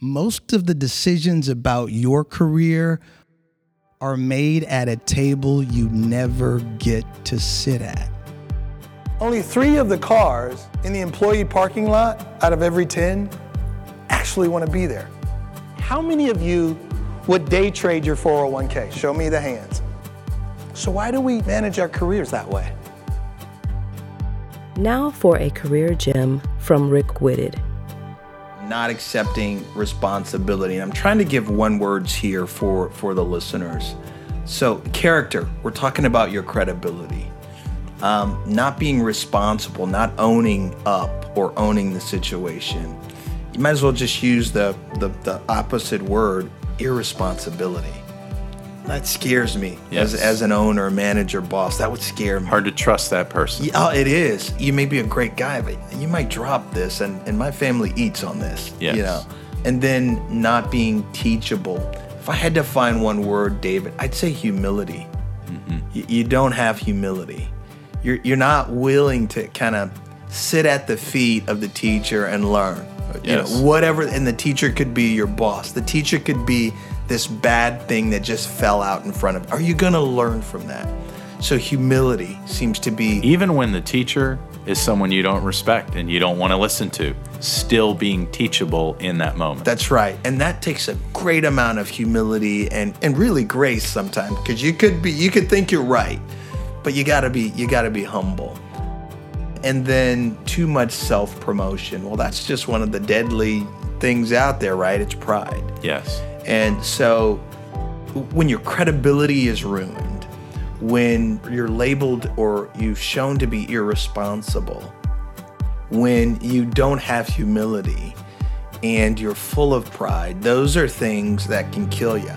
most of the decisions about your career are made at a table you never get to sit at. Only three of the cars in the employee parking lot out of every 10 actually want to be there. How many of you would day trade your 401k? Show me the hands. So, why do we manage our careers that way? Now for a career gem from Rick Whitted. Not accepting responsibility. And I'm trying to give one words here for, for the listeners. So, character, we're talking about your credibility. Um, not being responsible, not owning up or owning the situation. You might as well just use the, the, the opposite word irresponsibility. That scares me Yes. as, as an owner, manager, boss. That would scare me. Hard to trust that person. Yeah, oh, it is. You may be a great guy, but you might drop this, and, and my family eats on this. Yes. You know, and then not being teachable. If I had to find one word, David, I'd say humility. Mm-hmm. You, you don't have humility. You're you're not willing to kind of sit at the feet of the teacher and learn. You know, whatever, and the teacher could be your boss. The teacher could be this bad thing that just fell out in front of. Are you going to learn from that? So humility seems to be Even when the teacher is someone you don't respect and you don't want to listen to, still being teachable in that moment. That's right. And that takes a great amount of humility and, and really grace sometimes because you could be you could think you're right, but you gotta be you gotta be humble. And then too much self-promotion. Well, that's just one of the deadly things out there, right? It's pride. yes. And so when your credibility is ruined, when you're labeled or you've shown to be irresponsible, when you don't have humility and you're full of pride, those are things that can kill you.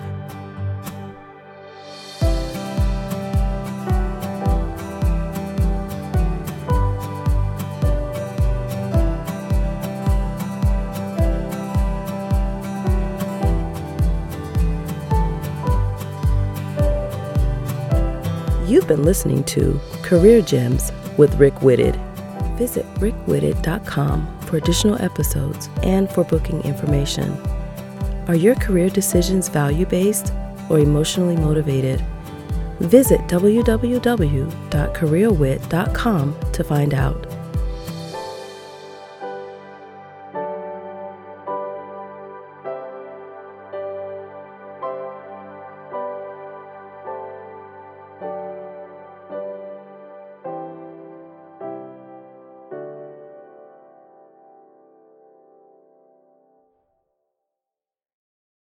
You've been listening to Career Gems with Rick Whitted. Visit rickwhitted.com for additional episodes and for booking information. Are your career decisions value based or emotionally motivated? Visit www.careerwit.com to find out.